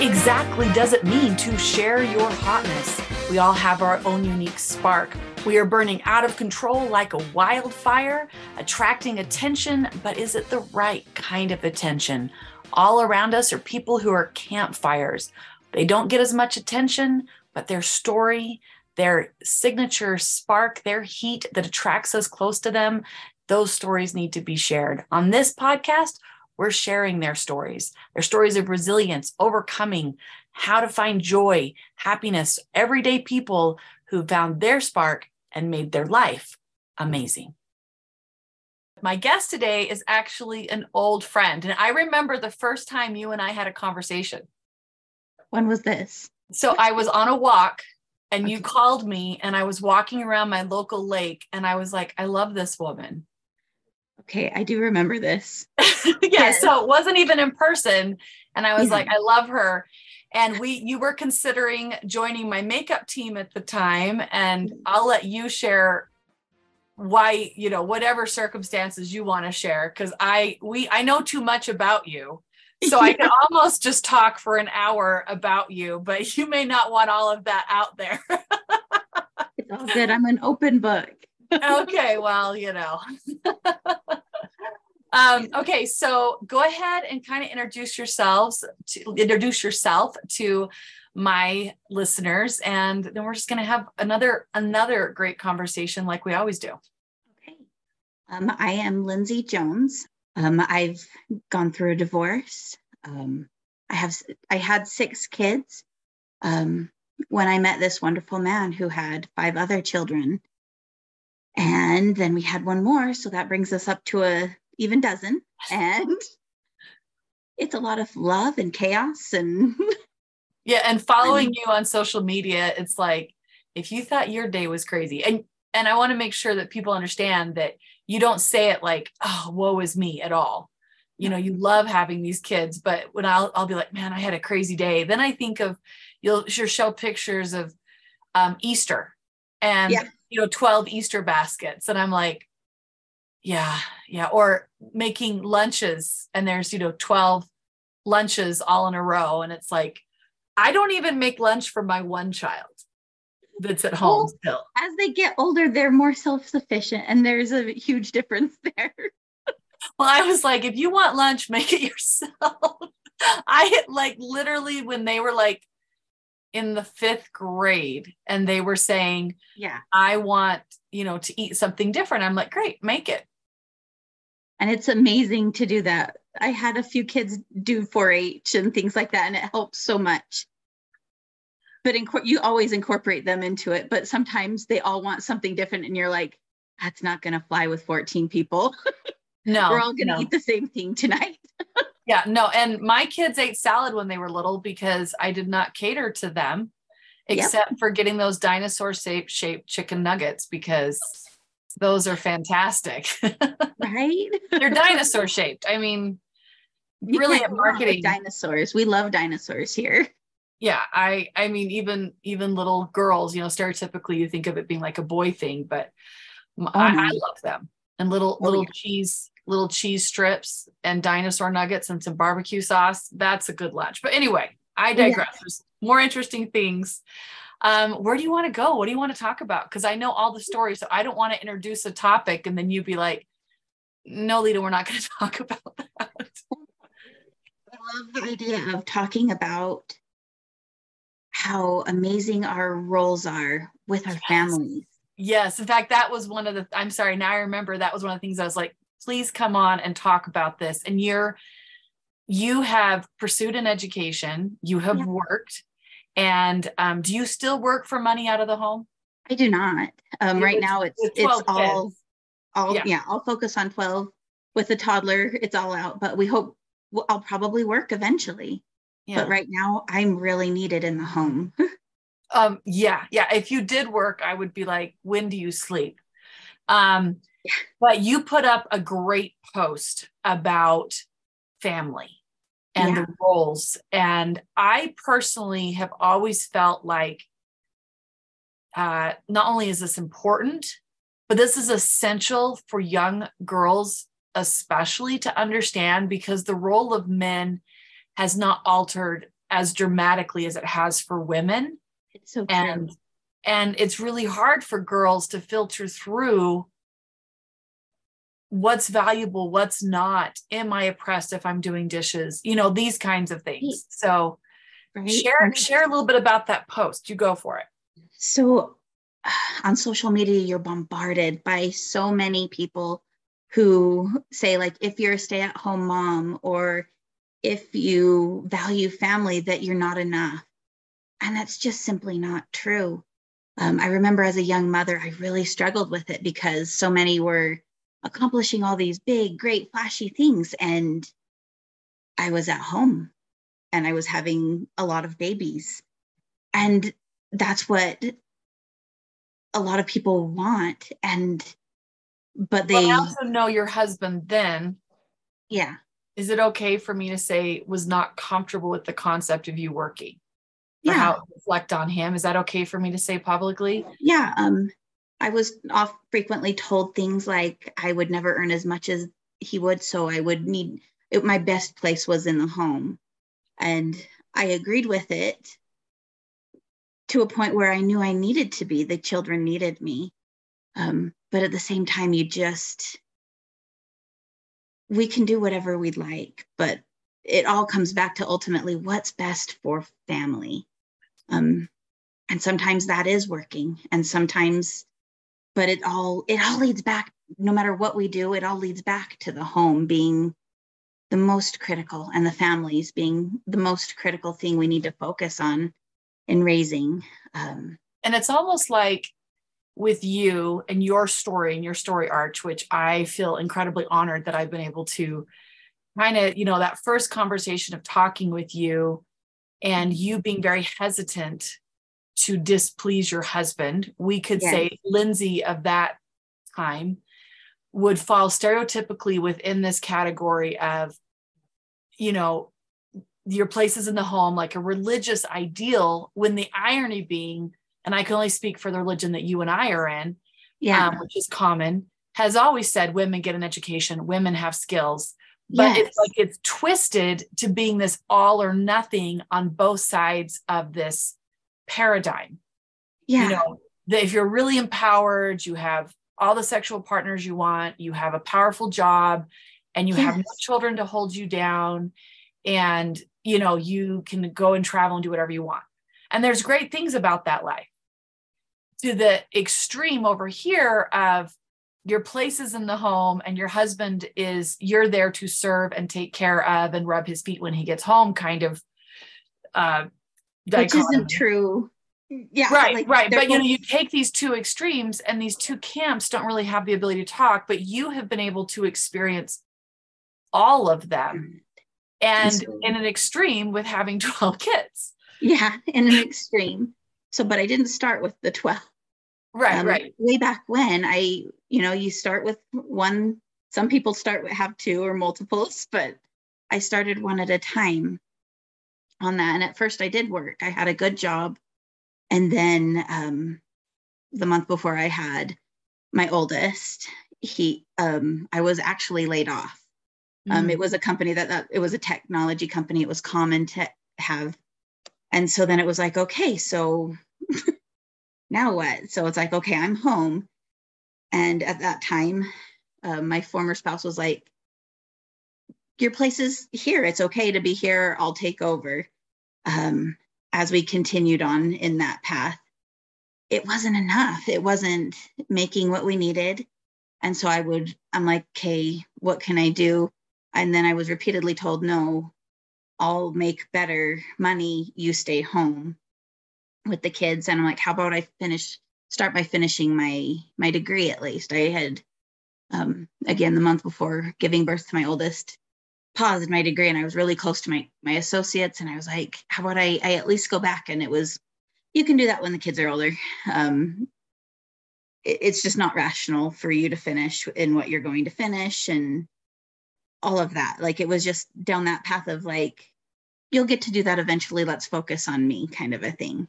exactly does it mean to share your hotness? We all have our own unique spark. We are burning out of control like a wildfire, attracting attention, but is it the right kind of attention? All around us are people who are campfires. They don't get as much attention, but their story, their signature spark, their heat that attracts us close to them, those stories need to be shared. On this podcast, we're sharing their stories, their stories of resilience, overcoming, how to find joy, happiness, everyday people who found their spark and made their life amazing. My guest today is actually an old friend. And I remember the first time you and I had a conversation. When was this? So I was on a walk and okay. you called me, and I was walking around my local lake, and I was like, I love this woman. Okay, I do remember this. yeah, yes. so it wasn't even in person. And I was yeah. like, I love her. And we you were considering joining my makeup team at the time. And I'll let you share why, you know, whatever circumstances you want to share. Cause I we I know too much about you. So I can almost just talk for an hour about you, but you may not want all of that out there. it's all good. I'm an open book. okay, well, you know. Um, okay, so go ahead and kind of introduce yourselves to introduce yourself to my listeners, and then we're just going to have another another great conversation like we always do. Okay, um, I am Lindsay Jones. Um, I've gone through a divorce. Um, I have I had six kids um, when I met this wonderful man who had five other children. And then we had one more. So that brings us up to a even dozen. And it's a lot of love and chaos and yeah. And following you on social media, it's like if you thought your day was crazy, and and I want to make sure that people understand that you don't say it like, oh, woe is me at all. You know, you love having these kids, but when I'll I'll be like, man, I had a crazy day. Then I think of you'll show pictures of um, Easter and yeah you know 12 easter baskets and i'm like yeah yeah or making lunches and there's you know 12 lunches all in a row. And it's like i don't even make lunch for my one child that's at home well, still. as they get older they're more self-sufficient and there's a huge difference there. Well i was like if you want lunch make it yourself. I like literally when they were like in the fifth grade and they were saying, Yeah, I want, you know, to eat something different. I'm like, Great, make it. And it's amazing to do that. I had a few kids do 4 H and things like that, and it helps so much. But inc- you always incorporate them into it. But sometimes they all want something different, and you're like, That's not going to fly with 14 people. No, we're all going to no. eat the same thing tonight. Yeah, no. And my kids ate salad when they were little because I did not cater to them except yep. for getting those dinosaur shaped chicken nuggets because those are fantastic. right? They're dinosaur shaped. I mean, really yeah, marketing dinosaurs. We love dinosaurs here. Yeah, I I mean even even little girls, you know, stereotypically you think of it being like a boy thing, but oh, I, I, mm-hmm. love them. And little oh, little yeah. cheese little cheese strips and dinosaur nuggets and some barbecue sauce. That's a good lunch. But anyway, I digress. Yeah. There's more interesting things. Um, where do you want to go? What do you want to talk about? Because I know all the stories, so I don't want to introduce a topic and then you be like, no, Lita, we're not going to talk about that. I love the idea of talking about how amazing our roles are with our yes. families. Yes. In fact, that was one of the, I'm sorry, now I remember that was one of the things I was like, please come on and talk about this. And you're, you have pursued an education, you have yeah. worked, and um, do you still work for money out of the home? I do not. Um, right now, it's it's all, all yeah. yeah. I'll focus on twelve with a toddler. It's all out, but we hope I'll probably work eventually. Yeah. But right now, I'm really needed in the home. um, yeah, yeah. If you did work, I would be like, when do you sleep? Um, but you put up a great post about family and yeah. the roles. And I personally have always felt like uh, not only is this important, but this is essential for young girls, especially to understand because the role of men has not altered as dramatically as it has for women. It's so and and it's really hard for girls to filter through what's valuable, what's not. Am I oppressed if I'm doing dishes? You know, these kinds of things. So right. share share a little bit about that post. You go for it. So on social media, you're bombarded by so many people who say, like, if you're a stay-at-home mom or if you value family, that you're not enough. And that's just simply not true. Um, I remember as a young mother, I really struggled with it because so many were accomplishing all these big, great, flashy things. And I was at home and I was having a lot of babies. And that's what a lot of people want. And, but they well, also know your husband then. Yeah. Is it okay for me to say was not comfortable with the concept of you working? Yeah. how reflect on him. Is that okay for me to say publicly? Yeah. Um, I was off frequently told things like I would never earn as much as he would, so I would need it, my best place was in the home. And I agreed with it to a point where I knew I needed to be. The children needed me. Um, but at the same time, you just, we can do whatever we'd like, but it all comes back to ultimately what's best for family. Um, and sometimes that is working, and sometimes but it all it all leads back no matter what we do it all leads back to the home being the most critical and the families being the most critical thing we need to focus on in raising um, and it's almost like with you and your story and your story arch which i feel incredibly honored that i've been able to kind of you know that first conversation of talking with you and you being very hesitant to displease your husband. We could yes. say Lindsay of that time would fall stereotypically within this category of, you know, your places in the home, like a religious ideal, when the irony being, and I can only speak for the religion that you and I are in, yeah. Um, which is common, has always said women get an education, women have skills. But yes. it's like it's twisted to being this all or nothing on both sides of this paradigm. Yeah. You know, that if you're really empowered, you have all the sexual partners you want, you have a powerful job, and you yes. have no children to hold you down, and you know, you can go and travel and do whatever you want. And there's great things about that life. To the extreme over here of your place is in the home and your husband is you're there to serve and take care of and rub his feet when he gets home kind of uh, dichotomy. which isn't true. Yeah right like right. but you know you take these two extremes and these two camps don't really have the ability to talk but you have been able to experience all of them. And in an extreme with having 12 kids. Yeah in an extreme. So but i didn't start with the 12 right um, right. way back when i you know you start with one some people start with have two or multiples but i started one at a time on that. And at first, I did work. I had a good job. And then um, the month before I had my oldest, he, um, I was actually laid off. Um, it mm. was a company that, that it was a technology company. It was common to have. And so then it was like, okay, so now what? So it's like, okay, I'm home. And at that time, uh, my former spouse was like, your place is here. It's okay to be here. I'll take over. Um, as we continued on in that path, it wasn't enough. It wasn't making what we needed. And so I would, I'm like, okay, what can I do? And then I was repeatedly told, no, I'll make better money. You stay home with the kids. And I'm like, how about I finish, start by finishing my my degree at least. I had um, again the month before giving birth to my oldest paused my degree and I was really close to my my associates and I was like, how about I, I at least go back? And it was, you can do that when the kids are older. Um, it, it's just not rational for you to finish in what you're going to finish and all of that. Like it was just down that path of like, you'll get to do that eventually. Let's focus on me, kind of a thing.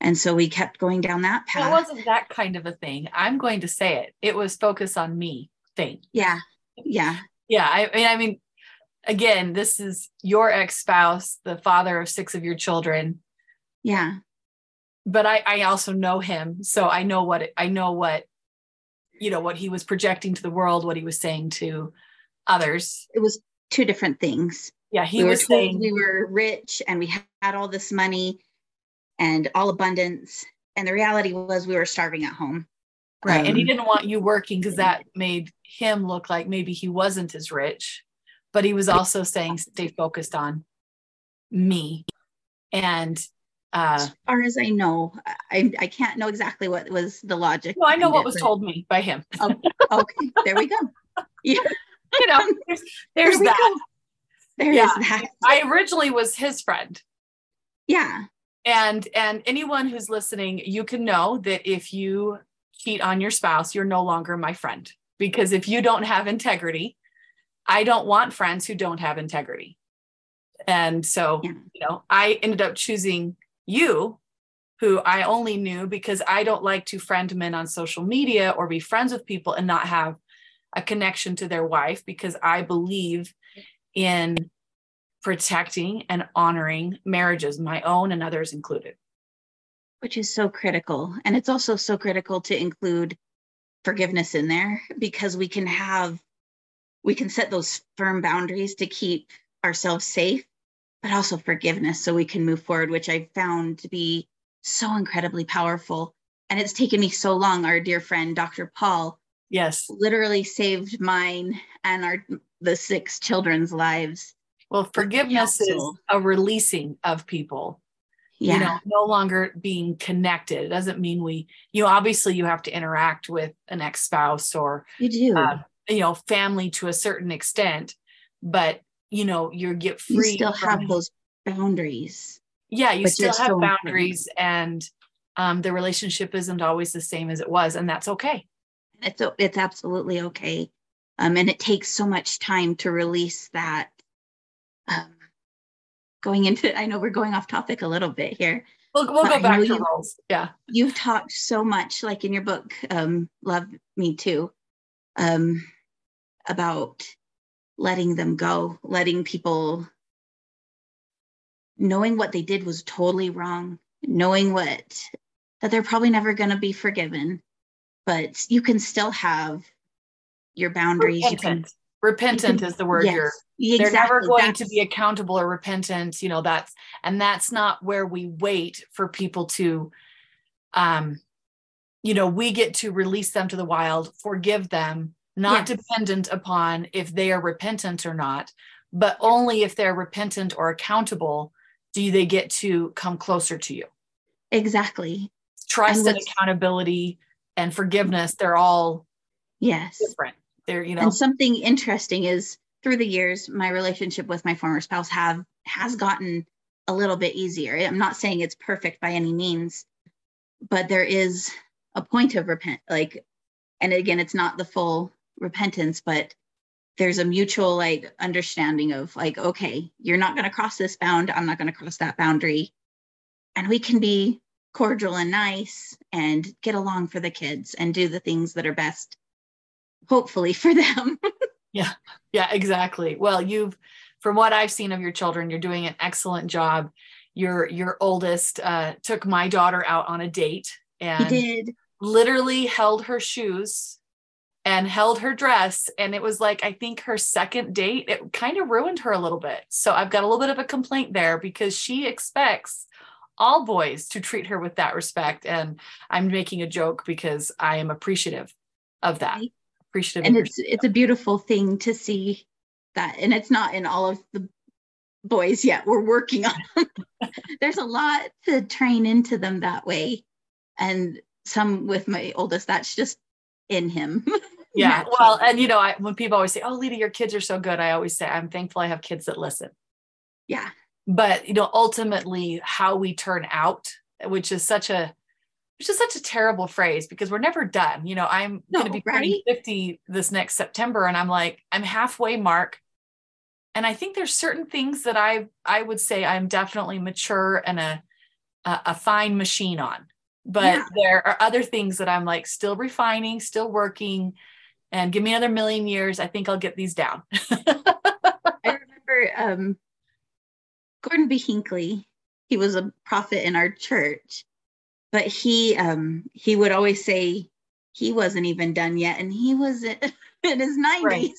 And so we kept going down that path. It wasn't that kind of a thing. I'm going to say it. It was focus on me thing. Yeah. Yeah. Yeah. I mean, I mean, again, this is your ex spouse, the father of six of your children. Yeah. But I, I also know him. So I know what, I know what, you know, what he was projecting to the world, what he was saying to others. It was two different things. Yeah. He we was saying, we were rich and we had all this money and all abundance. And the reality was we were starving at home. right. and he Um, didn't want you working because that made him look like maybe he wasn't as rich. But he was also saying, stay focused on me. And, uh, as far as I know, I, I can't know exactly what was the logic. well, I know what it, was but- told me by him. Okay, there we go. Yeah, you know, there's, there's there that. go. There is Yeah. that. I originally was his friend. Yeah, And and anyone who's listening, you can know that if you cheat on your spouse, you're no longer my friend. Because if you don't have integrity, I don't want friends who don't have integrity. And so, Yeah. you know, I ended up choosing you, who I only knew because I don't like to friend men on social media or be friends with people and not have a connection to their wife because I believe in protecting and honoring marriages, my own and others included. which is so critical. And it's also so critical to include forgiveness in there because we can have, we can set those firm boundaries to keep ourselves safe, but also forgiveness so we can move forward, which I found to be so incredibly powerful. And it's taken me so long. Our dear friend, Dr. Paul, Yes. literally saved mine and our the six children's lives. Well, forgiveness is a releasing of people, Yeah. you know, no longer being connected. It doesn't mean we, you know, obviously you have to interact with an ex spouse or, you do. uh, you know, family to a certain extent, but, you know, you get you free. still from- have those boundaries. yeah, you still have so boundaries and um, the relationship isn't always the same as it was. And that's okay. It's it's absolutely okay. Um, and it takes so much time to release that. Um, going into, I know we're going off topic a little bit here. We'll, we'll go back to you- roles. Yeah. You've talked so much, like in your book, um, Love Me Too, um, about letting them go, letting people knowing what they did was totally wrong, knowing what that they're probably never going to be forgiven, but you can still have your boundaries. You can Repentant. Repentant is the word you're Yes, they're never going to be accountable or repentant you know that's and that's not where we wait for people to um you know we get to release them to the wild forgive them not Yes. dependent upon if they are repentant or not but only if they're repentant or accountable do they get to come closer to you exactly. trust and, what's- accountability and forgiveness they're all Yes. different they're you know And something interesting is through the years, my relationship with my former spouse have has gotten a little bit easier. I'm not saying it's perfect by any means, but there is a point of repent like and again it's not the full repentance, but there's a mutual like understanding of like, okay, you're not gonna cross this bound, I'm not gonna cross that boundary. And we can be cordial and nice and get along for the kids and do the things that are best, hopefully for them. Yeah, Yeah, exactly. Well, you've from what I've seen of your children, you're doing an excellent job. Your your oldest uh, took my daughter out on a date he and did. literally held her shoes and held her dress and it was like I think her second date it kind of ruined her a little bit. So I've got a little bit of a complaint there because she expects all boys to treat her with that respect and I'm making a joke because I am appreciative of that. Appreciative and it's it's a beautiful thing to see that and it's not in all of the boys yet we're working on them. there's a lot to train into them that way and some with my oldest that's just in him Yeah. Well, and you know, I, when people always say, "Oh, Lita, your kids are so good," I always say, "I'm thankful I have kids that listen." yeah But you know, ultimately, how we turn out, which is such a, which is such a terrible phrase because we're never done. You know, I'm going to be right? 50 this next September, and I'm like, I'm halfway mark. And I think there's certain things that I I would say I'm definitely mature and a a, a fine machine on. But Yeah. there are other things that I'm like still refining, still working, and give me another million years. I think I'll get these down. i remember um, Gordon B. Hinckley. He was a prophet in our church, but he um, he would always say he wasn't even done yet, and he was in, in his nineties. Right.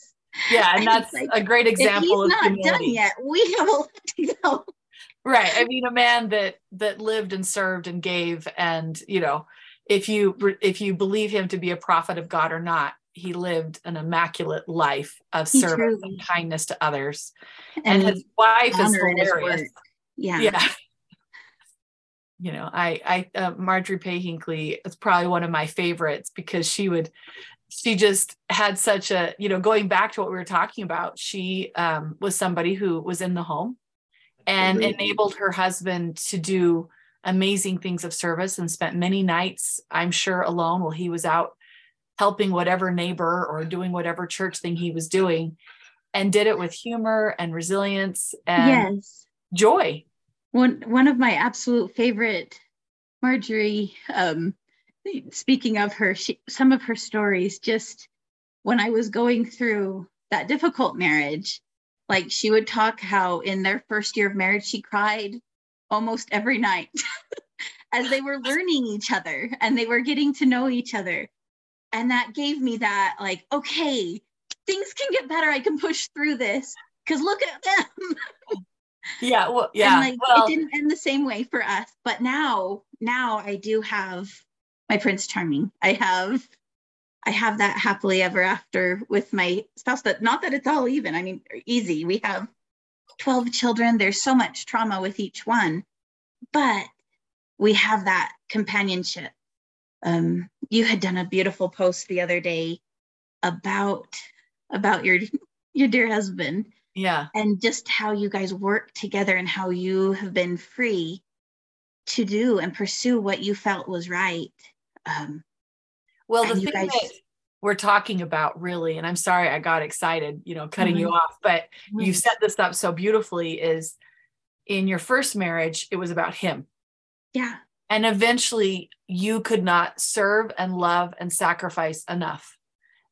Yeah, and, and that's like, a great example. If he's not done yet. We have a lot to go. Right. I mean, a man that that lived and served and gave, and you know, if you if you believe him to be a prophet of God or not, he lived an immaculate life of he service truly. and kindness to others. And, and his wife is hilarious. Yeah. Yeah. You know, I, I, uh, Marjorie Pay Hinckley is probably one of my favorites because she would, she just had such a, you know, going back to what we were talking about, she um, was somebody who was in the home and mm-hmm. enabled her husband to do amazing things of service and spent many nights, I'm sure, alone while he was out helping whatever neighbor or doing whatever church thing he was doing and did it with humor and resilience and yes. joy. One one of my absolute favorite Marjorie um speaking of her she, some of her stories just when I was going through that difficult marriage like she would talk how in their first year of marriage she cried almost every night as they were learning each other and they were getting to know each other and that gave me that like okay things can get better. I can push through this. Because look at them. Yeah well yeah like well, it didn't end the same way for us. But now now i do have my prince charming. I have i have that happily ever after with my spouse. That not that it's all even. I mean easy. We have 12 children. There's so much trauma with each one. But we have that companionship um, you had done a beautiful post the other day about about your your dear husband yeah and just how you guys work together and how you have been free to do and pursue what you felt was right um, well the thing guys... that we're talking about really and i'm sorry i got excited you know cutting mm-hmm. you off but mm-hmm. you set this up so beautifully is in your first marriage it was about him yeah and eventually you could not serve and love and sacrifice enough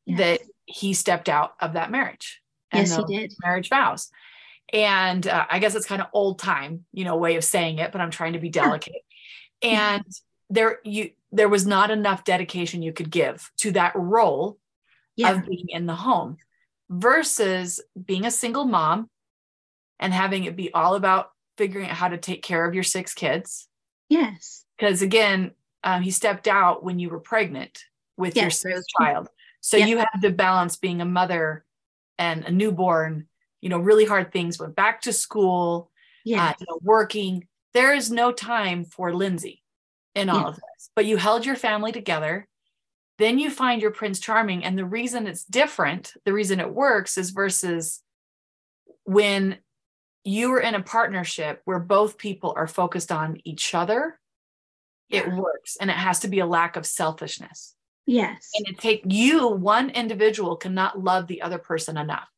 yes. that he stepped out of that marriage and yes he did marriage vows and uh, i guess it's kind of old time you know way of saying it but i'm trying to be delicate yeah. and there you there was not enough dedication you could give to that role yeah. of being in the home versus being a single mom and having it be all about figuring out how to take care of your six kids yes because again, um, he stepped out when you were pregnant with yes, your child. So you had to balance being a mother and a newborn, you know, really hard things, went back to school, yeah, uh, you know, working. There is no time for Lindsay in all of this, but you held your family together. Then you find your Prince Charming. And the reason it's different, the reason it works is versus when you are in a partnership where both people are focused on each other yeah. it works and it has to be a lack of selfishness. Yes. And it take you one individual cannot love the other person enough.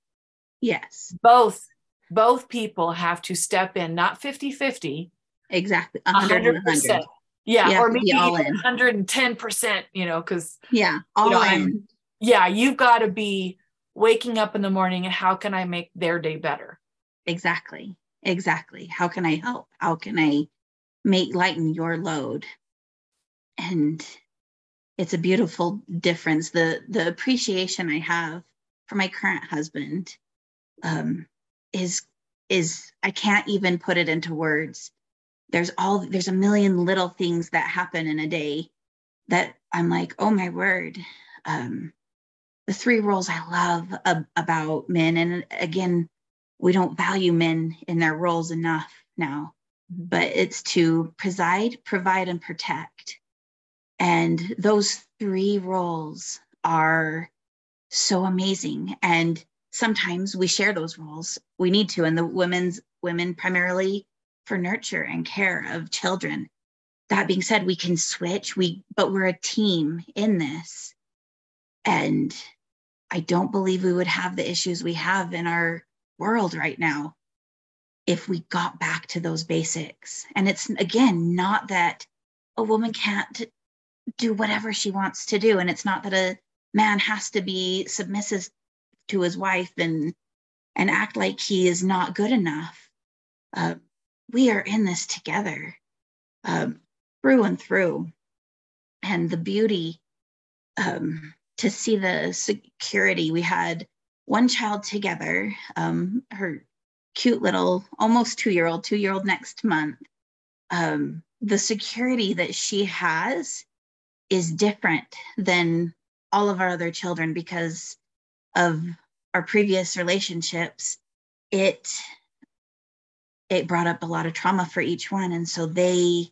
Yes. Both both people have to step in not 50 50 exactly 100 percent. Yeah or maybe all in. 110 percent you know because yeah all you know, in. yeah you've got to be waking up in the morning and how can i make their day better? Exactly. Exactly. How can i help? How can i make lighten your load and it's a beautiful difference. The the appreciation i have for my current husband um, is is i can't even put it into words. There's all there's a million little things that happen in a day that i'm like oh my word. Um, the three roles i love ab- about men and again we don't value men in their roles enough now but it's to preside, provide, and protect. And those three roles are so amazing. And sometimes we share those roles. We need to. And the women's women primarily for nurture and care of children. That being said, we can switch. We but we're a team in this. And I don't believe we would have the issues we have in our world right now if we got back to those basics. And it's again not that a woman can't do whatever she wants to do. And it's not that a man has to be submissive to his wife and and act like he is not good enough. Uh, we are in this together um, through and through. And the beauty um, to see the security. We had one child together, um, her cute little, almost two year old, two year old next month. Um, the security that she has is different than all of our other children because of our previous relationships it it brought up a lot of trauma for each one and so they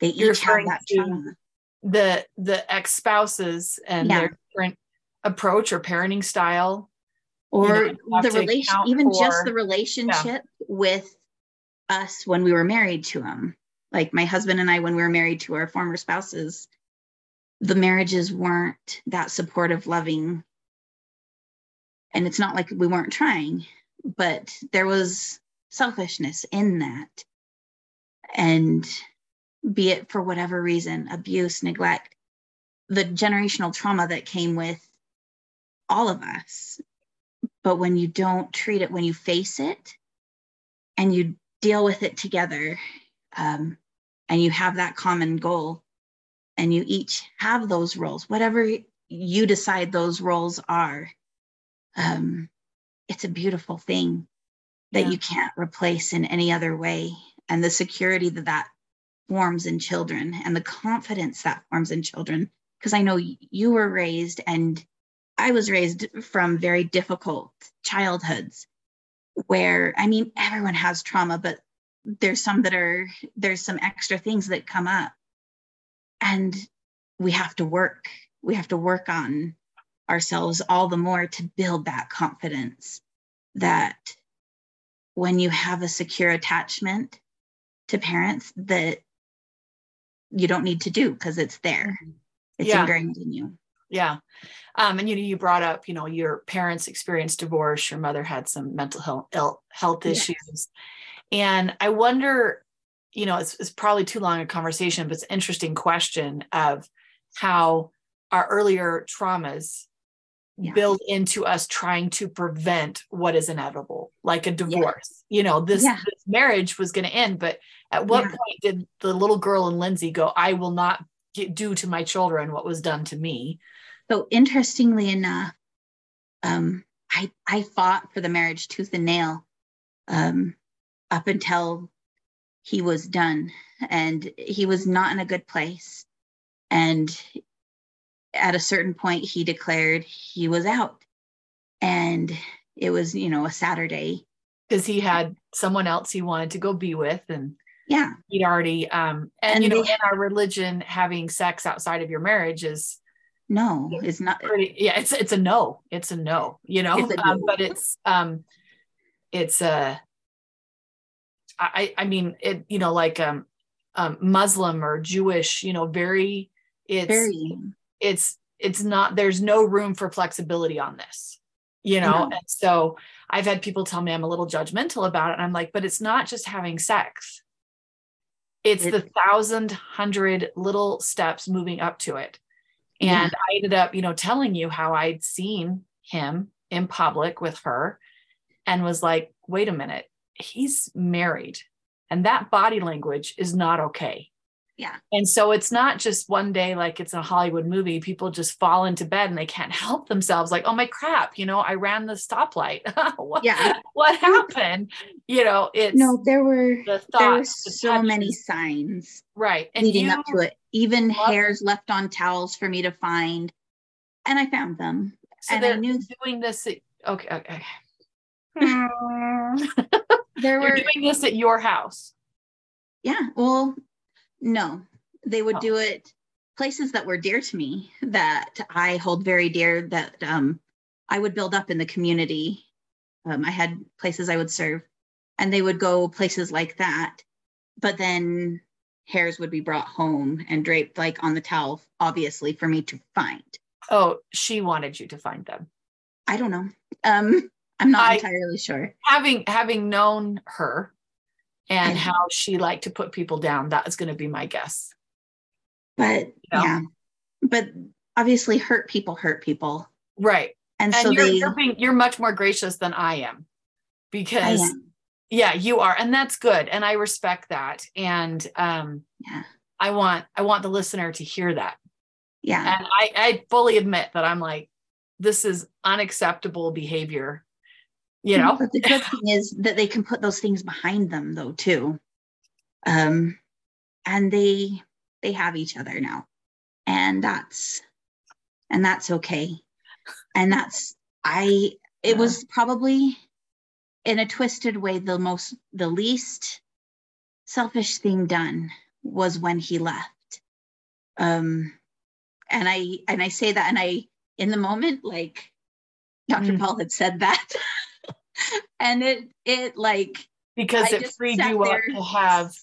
they You're each have that trauma the the ex-spouses and yeah. their different approach or parenting style or you know, the relation even for, just the relationship yeah. with us when we were married to him like my husband and i when we were married to our former spouses the marriages weren't that supportive loving. And it's not like we weren't trying but there was selfishness in that. And be it for whatever reason abuse neglect the generational trauma that came with all of us. But when you don't treat it when you face it and you deal with it together um, and you have that common goal and you each have those roles whatever you decide those roles are um, it's a beautiful thing that yeah. you can't replace in any other way and the security that that forms in children and the confidence that forms in children because i know you were raised and i was raised from very difficult childhoods where i mean everyone has trauma but there's some that are there's some extra things that come up and we have to work we have to work on ourselves all the more to build that confidence that when you have a secure attachment to parents that you don't need to do because it's there mm-hmm. it's yeah. ingrained in you yeah um, and you know you brought up you know your parents experienced divorce your mother had some mental health health issues yes. and i wonder you know it's, it's probably too long a conversation but it's an interesting question of how our earlier traumas yeah. build into us trying to prevent what is inevitable like a divorce yeah. you know this, yeah. this, marriage was going to end but at what point did the little girl in lindsay go i will not get, do to my children what was done to me so interestingly enough um, I, I fought for the marriage tooth and nail um, up until he was done and he was not in a good place. And at a certain point he declared he was out. And it was you know a saturday. Because he had someone else he wanted to go be with and yeah. he'd already um and, and you know they, in our religion having sex outside of your marriage is no it's not. pretty, yeah it's it's a no. It's a no you know? Um, but it's um it's a uh, I I mean it you know like um um muslim or jewish you know very it's very. it's it's not there's no room for flexibility on this you know? And so i've had people tell me i'm a little judgmental about it and i'm like but it's not just having sex. It's it, the thousand hundred little steps moving up to it. And yeah. i ended up you know telling you how i'd seen him in public with her and was like wait a minute he's married and that body language is not okay yeah. And so it's not just one day like it's a Hollywood movie. People just fall into bed and they can't help themselves. Like, oh my crap, you know, I ran the stoplight. what, yeah. What happened? You know, it's no, there were the thoughts, there were so touches. many signs. Right. And leading up to it. Even hairs left on towels for me to find. And I found them. So and they're I knew doing this. Okay. Okay. there were doing this at your house. Yeah. Well, no, they would oh. do it places that were dear to me that I hold very dear that um, I would build up in the community. Um, I had places I would serve, and they would go places like that. But then hairs would be brought home and draped like on the towel, obviously for me to find. Oh, she wanted you to find them. I don't know. Um, I'm not I, entirely sure. Having having known her, and how she liked to put people down. That is going to be my guess. But you know? yeah, but obviously, hurt people hurt people, right? And, and so you're, they, you're being you're much more gracious than I am. because yeah you are and that's good and i respect that and um yeah i want i want the listener to hear that yeah and i i fully admit that i'm like this is unacceptable behavior you know? But the good thing is that they can put those things behind them though too. Um and they they have each other now. And that's and that's okay. And that's i it was probably in a twisted way the most the least selfish thing done was when he left. Um and i and i say that and i in the moment like dr mm. paul had said that and it it like because I it freed you up to have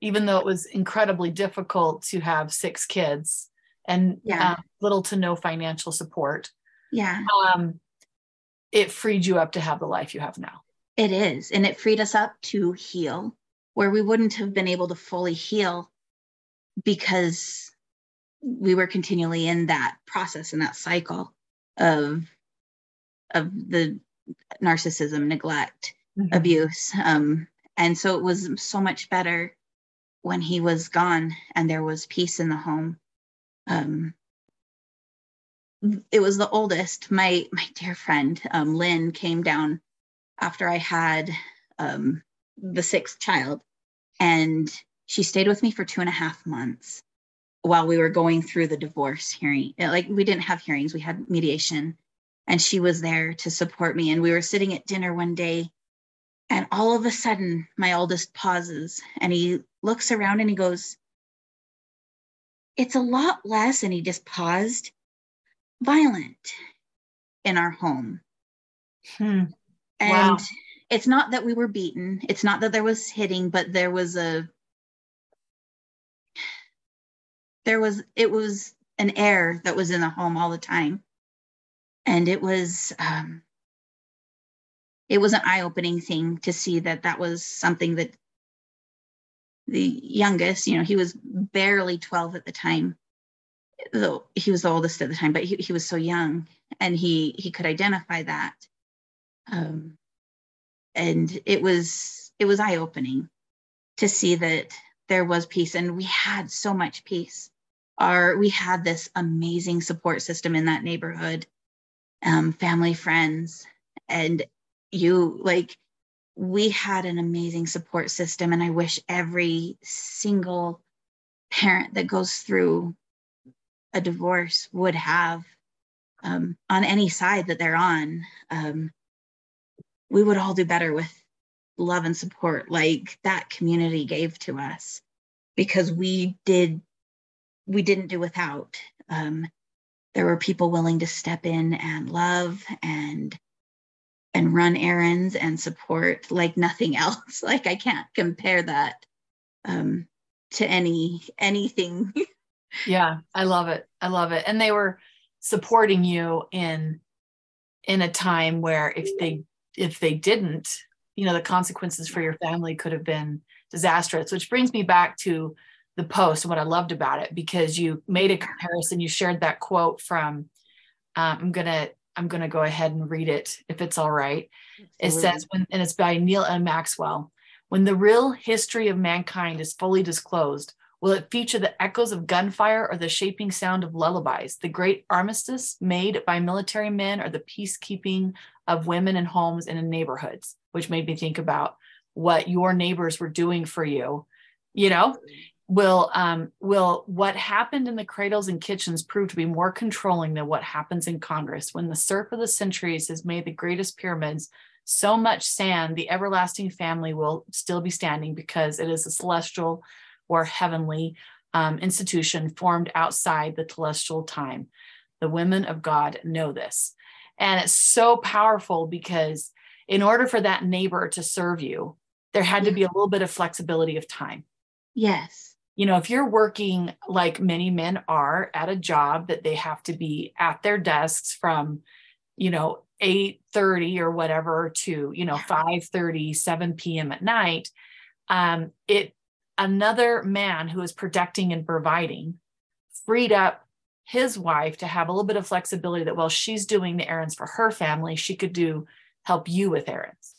even though it was incredibly difficult to have six kids and yeah. uh, little to no financial support yeah. um it freed you up to have the life you have now. It is. And it freed us up to heal where we wouldn't have been able to fully heal because we were continually in that process and that cycle of of the narcissism neglect mm-hmm. abuse um and so it was so much better when he was gone and there was peace in the home um it was the oldest my my dear friend um lynn came down after i had um the sixth child and she stayed with me for two and a half months while we were going through the divorce hearing. Like we didn't have hearings, we had mediation, and she was there to support me. And we were sitting at dinner one day, and all of a sudden, my oldest pauses and he looks around and he goes, It's a lot less, and he just paused, violent in our home. Hmm. And wow. it's not that we were beaten, it's not that there was hitting, but there was a there was it was an air that was in the home all the time and it was um it was an eye-opening thing to see that that was something that the youngest you know he was barely 12 at the time though he was the oldest at the time but he, he was so young and he he could identify that. Um and it was it was eye-opening to see that there was peace and we had so much peace. Our we had this amazing support system in that neighborhood um, family friends and you like we had an amazing support system and i wish every single parent that goes through a divorce would have um, on any side that they're on. Um, we would all do better with love and support like that community gave to us because we did we didn't do without. Um, there were people willing to step in and love and and run errands and support like nothing else. Like i can't compare that um, to any anything. Yeah i love it. I love it. And they were supporting you in in a time where if they if they didn't you know the consequences for your family could have been disastrous which brings me back to the post and what i loved about it because you made a comparison. You shared that quote from um, i'm gonna i'm gonna go ahead and read it if it's all right. It says when and it's by Neal m. Maxwell when the real history of mankind is fully disclosed Will it feature the echoes of gunfire or the shaping sound of lullabies, the great armistice made by military men or the peacekeeping of women in homes and in neighborhoods? Which made me think about what your neighbors were doing for you. You know, will um, will what happened in the cradles and kitchens prove to be more controlling than what happens in Congress when the surf of the centuries has made the greatest pyramids so much sand the everlasting family will still be standing because it is a celestial or heavenly um, institution formed outside the telestial time. The women of God know this. And it's so powerful because in order for that neighbor to serve you, there had to be a little bit of flexibility of time. Yes. You know, if you're working like many men are at a job that they have to be at their desks from, you know, 8 30 or whatever to, you know, 5 30, 7 p.m. at night, um, it another man who is protecting and providing freed up his wife to have a little bit of flexibility that while she's doing the errands for her family, she could do help you with errands.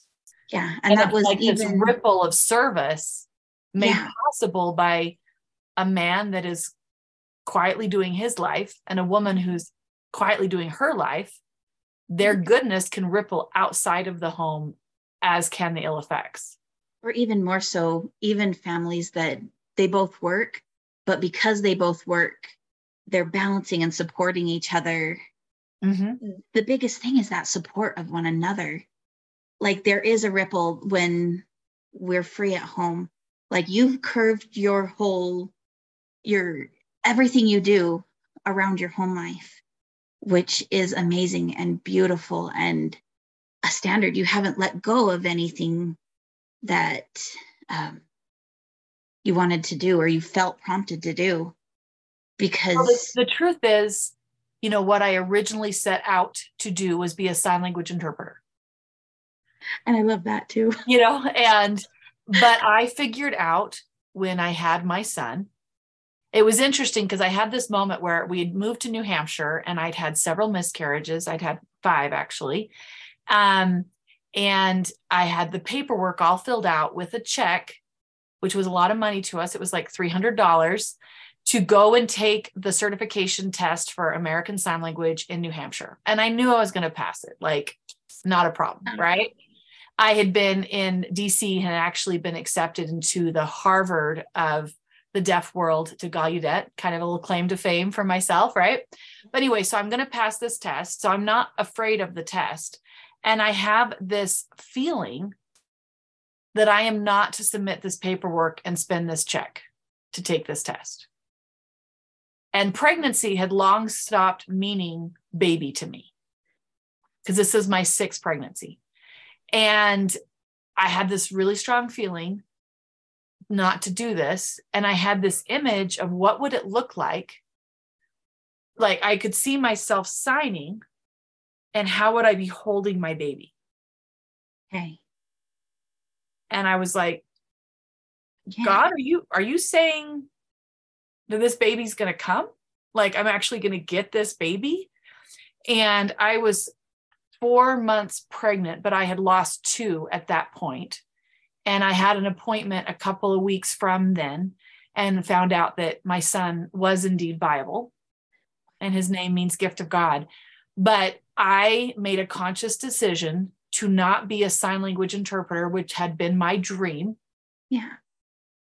Yeah. And, and that was like even this ripple of service made yeah. possible by a man that is quietly doing his life and a woman who's quietly doing her life. Their mm-hmm. goodness can ripple outside of the home, as can the ill effects. Or even more so, even families that they both work, but because they both work, they're balancing and supporting each other. Mm-hmm. The biggest thing is that support of one another. Like there is a ripple when we're free at home. Like you've curved your whole, your everything you do around your home life, which is amazing and beautiful and a standard. You haven't let go of anything that um, you wanted to do or you felt prompted to do because well, the, the truth is you know what i originally set out to do was be a sign language interpreter and i love that too you know and but i figured out when i had my son it was interesting because i had this moment where we had moved to new hampshire and i'd had several miscarriages i'd had five actually um, and i had the paperwork all filled out with a check which was a lot of money to us. It was like $300 to go and take the certification test for American Sign Language in New Hampshire. And I knew I was going to pass it, like, not a problem, right? I had been in DC and actually been accepted into the Harvard of the deaf world to Gallaudet, kind of a little claim to fame for myself, right? But anyway, so I'm going to pass this test. So I'm not afraid of the test. And I have this feeling that I am not to submit this paperwork and spend this check to take this test. And pregnancy had long stopped meaning baby to me because this is my sixth pregnancy. And I had this really strong feeling not to do this. And I had this image of what would it look like? Like I could see myself signing and how would I be holding my baby? Okay and I was like, yeah. God, are you are you saying that this baby's gonna come? Like I'm actually gonna get this baby? And I was four months pregnant, but I had lost two at that point. And I had an appointment a couple of weeks from then and found out that my son was indeed viable. And his name means gift of God. But I made a conscious decision to not be a sign language interpreter, which had been my dream. Yeah.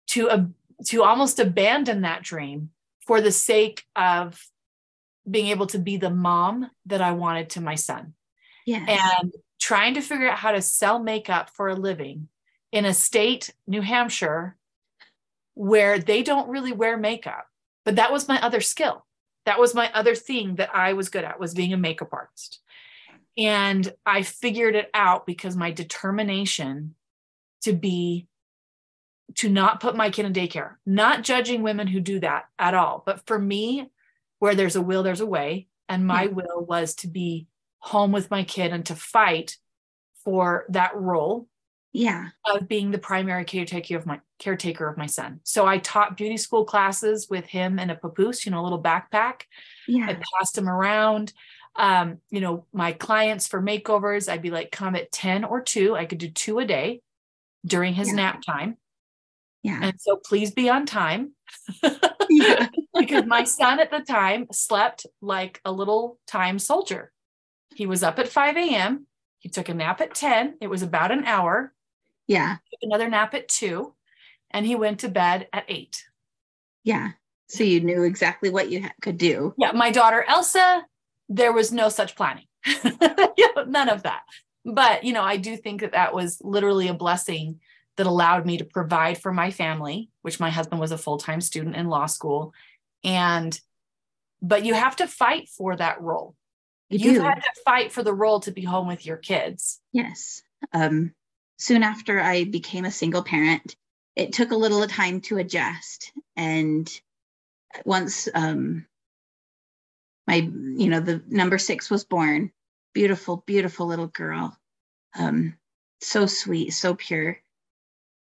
To uh, to almost abandon that dream for the sake of being able to be the mom that I wanted to my son. Yes. And trying to figure out how to sell makeup for a living in a state, New Hampshire, where they don't really wear makeup. But that was my other skill. That was my other thing that I was good at was being a makeup artist. And I figured it out because my determination to be, to not put my kid in daycare, not judging women who do that at all. But for me, where there's a will, there's a way. And my will was to be home with my kid and to fight for that role yeah of being the primary caretaker of my caretaker of my son so i taught beauty school classes with him in a papoose you know a little backpack yeah i passed him around um, you know, my clients for makeovers, I'd be like, come at 10 or 2. I could do two a day during his yeah. nap time. Yeah. And so please be on time. yeah. because my son at the time slept like a little time soldier. He was up at 5 a.m. He took a nap at 10. It was about an hour. Yeah. Another nap at 2. And he went to bed at 8. Yeah. So you knew exactly what you ha- could do. Yeah. My daughter Elsa there was no such planning none of that but you know i do think that that was literally a blessing that allowed me to provide for my family which my husband was a full-time student in law school and but you have to fight for that role you have had to fight for the role to be home with your kids yes um, soon after i became a single parent it took a little time to adjust. And once um, my you know the number six was born beautiful beautiful little girl um so sweet so pure.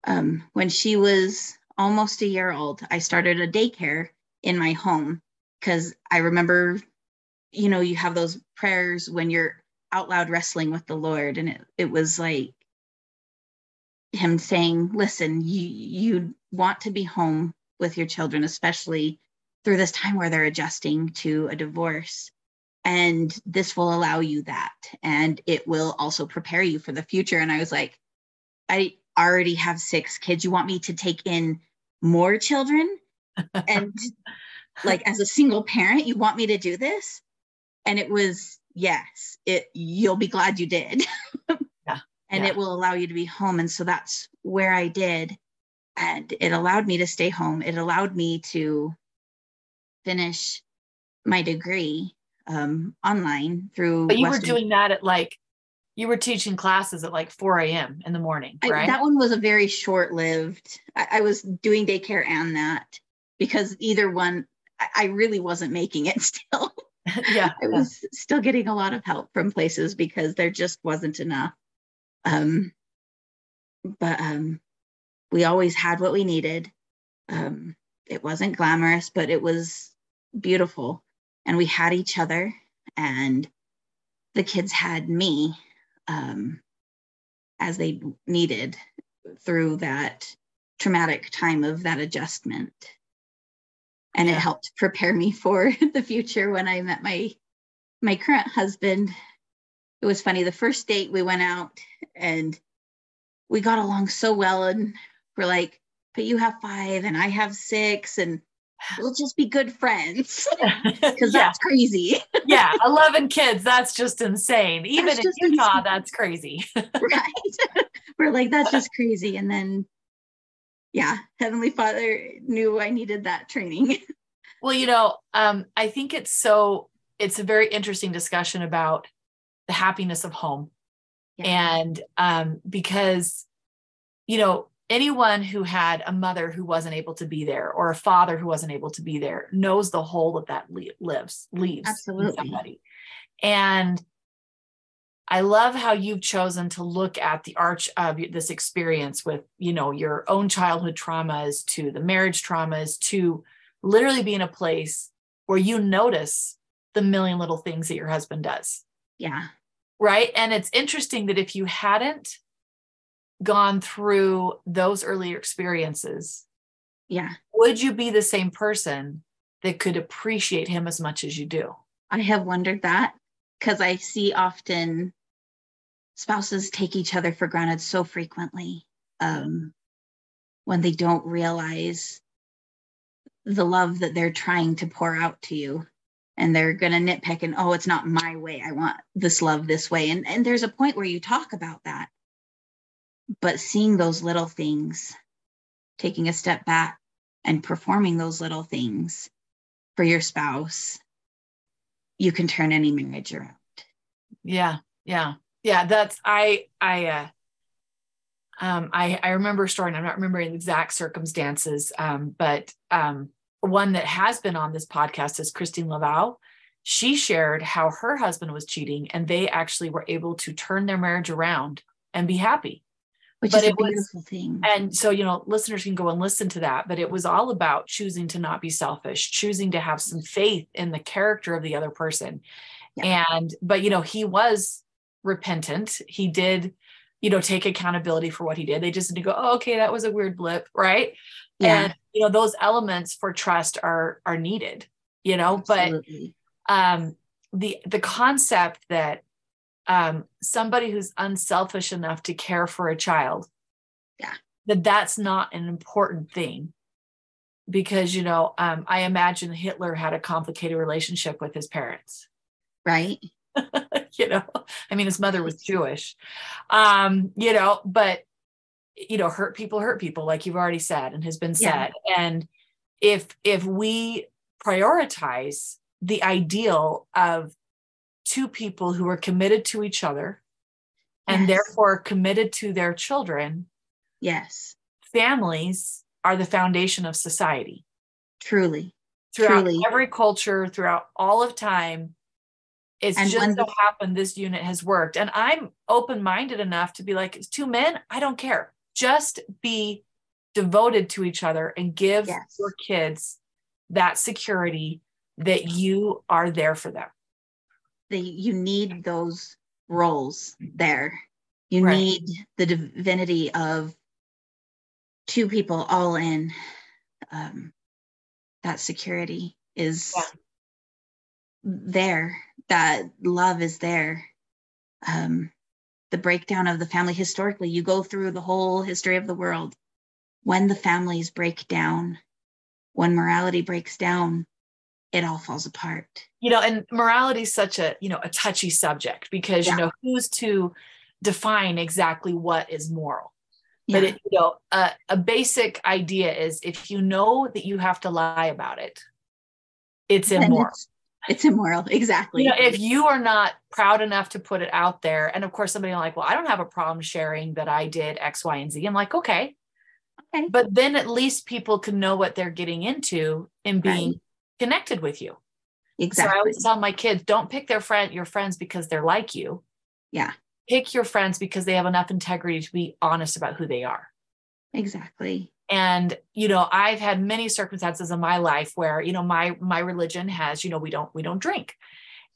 Um when she was almost a year old i started a daycare in my home because i remember you know you have those prayers when you're out loud wrestling with the lord and it, it was like him saying, listen, you, you want to be home with your children, especially through this time where they're adjusting to a divorce. And this will allow you that. And it will also prepare you for the future. And I was like, I already have six kids. You want me to take in more children? And like as a single parent, you want me to do this? And it was, yes, it you'll be glad you did. And Yeah. it will allow you to be home. And so that's where I did. And it allowed me to stay home. It allowed me to finish my degree um, online through. But you were doing that at like, you were teaching classes at like 4 a.m. in the morning, I, right? that one was a very short lived. I, I was doing daycare and that because either one, I, I really wasn't making it still. yeah. I was still getting a lot of help from places because there just wasn't enough. Um, but um, we always had what we needed. Um, it wasn't glamorous, but it was beautiful. And we had each other, and the kids had me um, as they needed through that traumatic time of that adjustment. And it helped prepare me for the future when I met my my current husband. It was funny. The first date we went out and we got along so well and we're like, but you have five and I have six and we'll just be good friends. Because yeah. that's crazy. yeah. 11 kids. That's just insane. Even That's in Utah, insane. that's crazy. right? We're like, that's just crazy. And then, yeah, Heavenly Father knew I needed that training. Well, you know, um, I think it's so, it's a very interesting discussion about the happiness of home. And um, because, you know, anyone who had a mother who wasn't able to be there or a father who wasn't able to be there knows the hole that that le- lives, leaves Absolutely. somebody. And I love how you've chosen to look at the arch of this experience with, you know, your own childhood traumas to the marriage traumas to literally be in a place where you notice the million little things that your husband does yeah. Right and it's interesting that if you hadn't gone through those earlier experiences Yeah. would you be the same person that could appreciate him as much as you do I have wondered that because I see often spouses take each other for granted so frequently um, when they don't realize the love that they're trying to pour out to you. And they're going to nitpick and, oh, it's not my way. I want this love this way. And, and there's a point where you talk about that. But seeing those little things, taking a step back and performing those little things for your spouse you can turn any marriage around. yeah yeah yeah that's i i uh um i i remember a story and i'm not remembering the exact circumstances um but um one that has been on this podcast is christine laval. She shared how her husband was cheating and they actually were able to turn their marriage around and be happy. Which But is a it was- beautiful thing. and so you know listeners can go and listen to that but it was all about choosing to not be selfish choosing to have some faith in the character of the other person. And but you know he was repentant. He did you know take accountability for what he did. They just need to go oh, okay that was a weird blip right? Yeah, and you know those elements for trust are are needed you know? But um the the concept that um somebody who's unselfish enough to care for a child Yeah. that that's not an important thing because you know um i imagine hitler had a complicated relationship with his parents. Right? you know i mean his mother was jewish um you know but you know hurt people hurt people like you've already said and has been Yeah. said and if if we prioritize the ideal of two people who are committed to each other and Yes. therefore committed to their children Yes, families are the foundation of society truly. throughout Truly. every culture throughout all of time it's And just so the- happened this unit has worked and i'm open-minded enough to be like it's two men i don't care just be devoted to each other and give Yes. your kids that security that you are there for them The, you need those roles there. You Right. need the divinity of two people all in, um, that security is yeah. there. That love is there. Um, the breakdown of the family historically, you go through the whole history of the world. When the families break down, when morality breaks down, it all falls apart. You know, and morality is such a, you know, a touchy subject because, yeah. you know, who's to define exactly what is moral? Yeah. But it, you know, a, a basic idea is if you know that you have to lie about it, it's immoral. It's, it's, immoral, exactly. You know, if you are not proud enough to put it out there, and of course somebody like, well, I don't have a problem sharing that I did X, Y, and Z. I'm like, okay. Okay. But then at least people can know what they're getting into in being right. connected with you. Exactly. So I always tell my kids, don't pick their friend, your friends because they're like you. Yeah pick your friends because they have enough integrity to be honest about who they are. Exactly. And you know, I've had many circumstances in my life where, you know, my my religion has, you know, we don't we don't drink.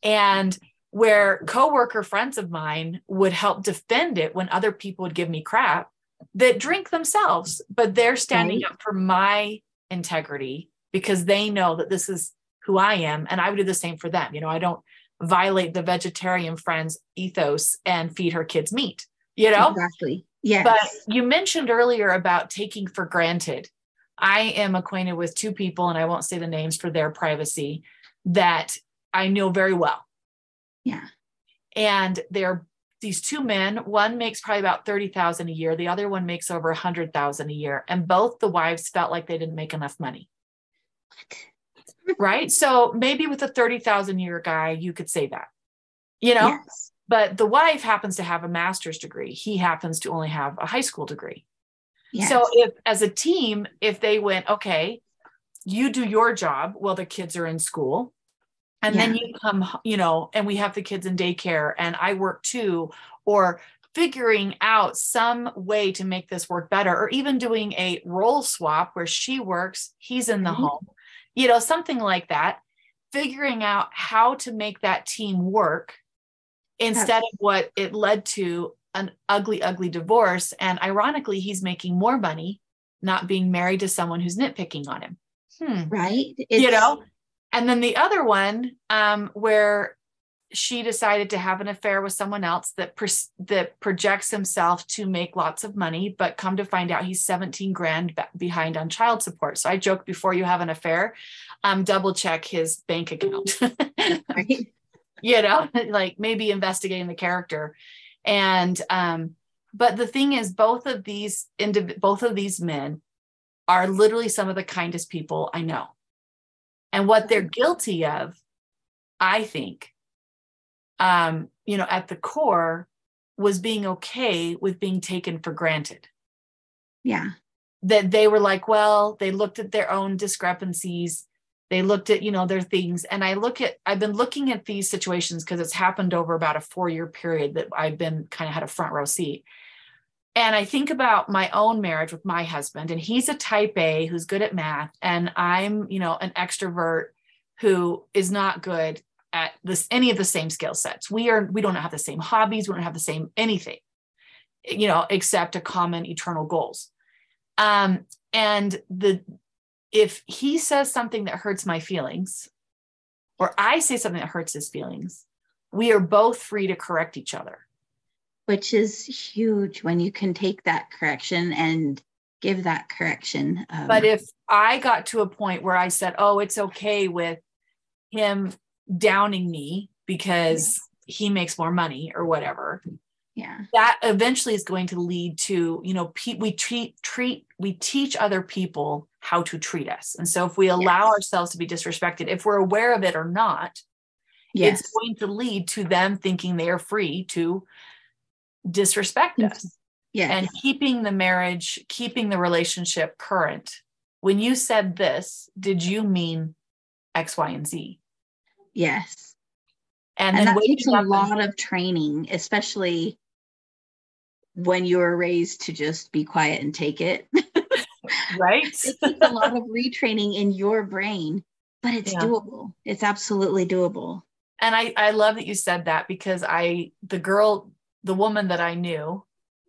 And where coworker friends of mine would help defend it when other people would give me crap that drink themselves, but they're standing right. up for my integrity because they know that this is who I am and I would do the same for them. You know, I don't violate the vegetarian friend's ethos and feed her kids meat, you know? Exactly. Yes. But you mentioned earlier about taking for granted. I am acquainted with two people, and I won't say the names for their privacy, that I know very well. Yeah. And they're these two men, one makes probably about 30,000 a year, the other one makes over 100,000 a year, and both the wives felt like they didn't make enough money. Right? So maybe with a 30,000 year guy, you could say that, you know? Yes. But the wife happens to have a master's degree. He happens to only have a high school degree. Yes. So if as a team, if they went, okay, you do your job while the kids are in school, and yeah. then you come, you know, and we have the kids in daycare and I work too, or figuring out some way to make this work better, or even doing a role swap where she works, he's in the mm-hmm. home you know, something like that, figuring out how to make that team work instead of what it led to an ugly, ugly divorce. And ironically, he's making more money not being married to someone who's nitpicking on him. Hmm. Right. It's... You know, and then the other one um, where she decided to have an affair with someone else that pro- that projects himself to make lots of money but come to find out he's 17 grand behind on child support so i joke before you have an affair um double check his bank account right. You know like maybe investigating the character and um but the thing is both of these indiv- both of these men are literally some of the kindest people i know and what they're guilty of i think um, you know, at the core was being okay with being taken for granted. Yeah. That they were like, well, they looked at their own discrepancies. They looked at, you know, their things. And I look at, I've been looking at these situations because it's happened over about a four year period that I've been kind of had a front row seat. And I think about my own marriage with my husband, and he's a type A who's good at math, and I'm, you know, an extrovert who is not good at this any of the same skill sets. We are we don't have the same hobbies, we don't have the same anything, you know, except a common eternal goals. Um, and the if he says something that hurts my feelings, or I say something that hurts his feelings, we are both free to correct each other. Which is huge when you can take that correction and give that correction. Um, but if I got to a point where I said, oh, it's okay with him downing me because he makes more money or whatever yeah that eventually is going to lead to you know pe- we treat treat we teach other people how to treat us and so if we allow yes. ourselves to be disrespected if we're aware of it or not yes. it's going to lead to them thinking they are free to disrespect us yeah and keeping the marriage keeping the relationship current when you said this did you mean x y and z Yes. And, and that takes a lot of training, especially when you are raised to just be quiet and take it. right. it takes a lot of retraining in your brain, but it's yeah. doable. It's absolutely doable. And I, I love that you said that because I, the girl, the woman that I knew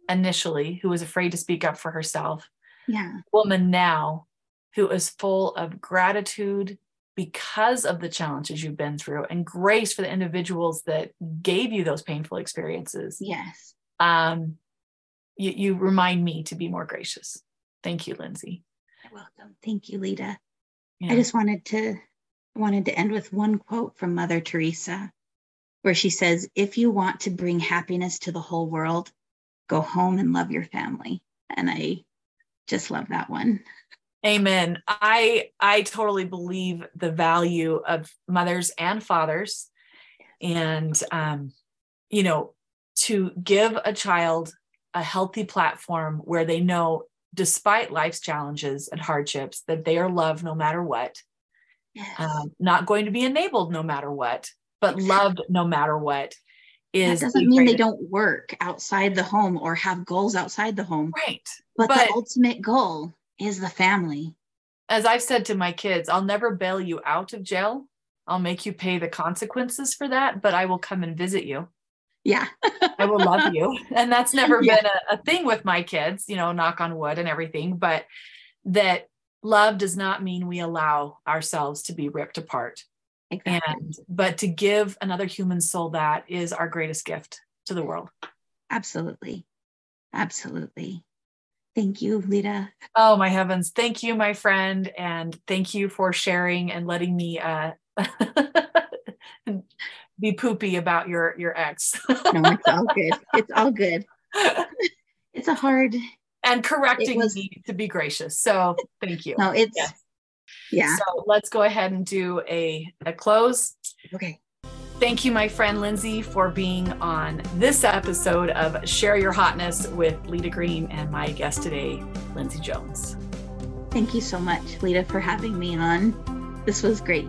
initially who was afraid to speak up for herself, yeah. woman now who is full of gratitude because of the challenges you've been through and grace for the individuals that gave you those painful experiences. Yes. Um, you, you remind me to be more gracious. Thank you, Lindsay. You're welcome. Thank you, Lita. Yeah. I just wanted to wanted to end with one quote from Mother Teresa where she says, "If you want to bring happiness to the whole world, go home and love your family." And I just love that one. Amen. I I totally believe the value of mothers and fathers, and um, you know, to give a child a healthy platform where they know, despite life's challenges and hardships, that they are loved no matter what. Yes. Um, not going to be enabled no matter what, but loved no matter what. that Is doesn't the mean they don't work outside the home or have goals outside the home, right. but, but- the ultimate goal is the family. as I've said to my kids, I'll never bail you out of jail. I'll make you pay the consequences for that, but I will come and visit you. Yeah. I will love you. And that's never Yeah. been a, a thing with my kids, you know, knock on wood and everything, but that love does not mean we allow ourselves to be ripped apart. Exactly. And but to give another human soul that is our greatest gift to the world. Absolutely. Absolutely. Thank you, Lita. Oh my heavens. Thank you, my friend. And thank you for sharing and letting me uh be poopy about your your ex. No, it's all good. It's all good. It's a hard, and correcting was- me to be gracious. So thank you. no, it's, Yes. yeah. So let's go ahead and do a, a close. Okay. Thank you, my friend Lindsay, for being on this episode of Share Your Hotness with Lita Green and my guest today, Lindsay Jones. Thank you so much, Lita, for having me on. This was great.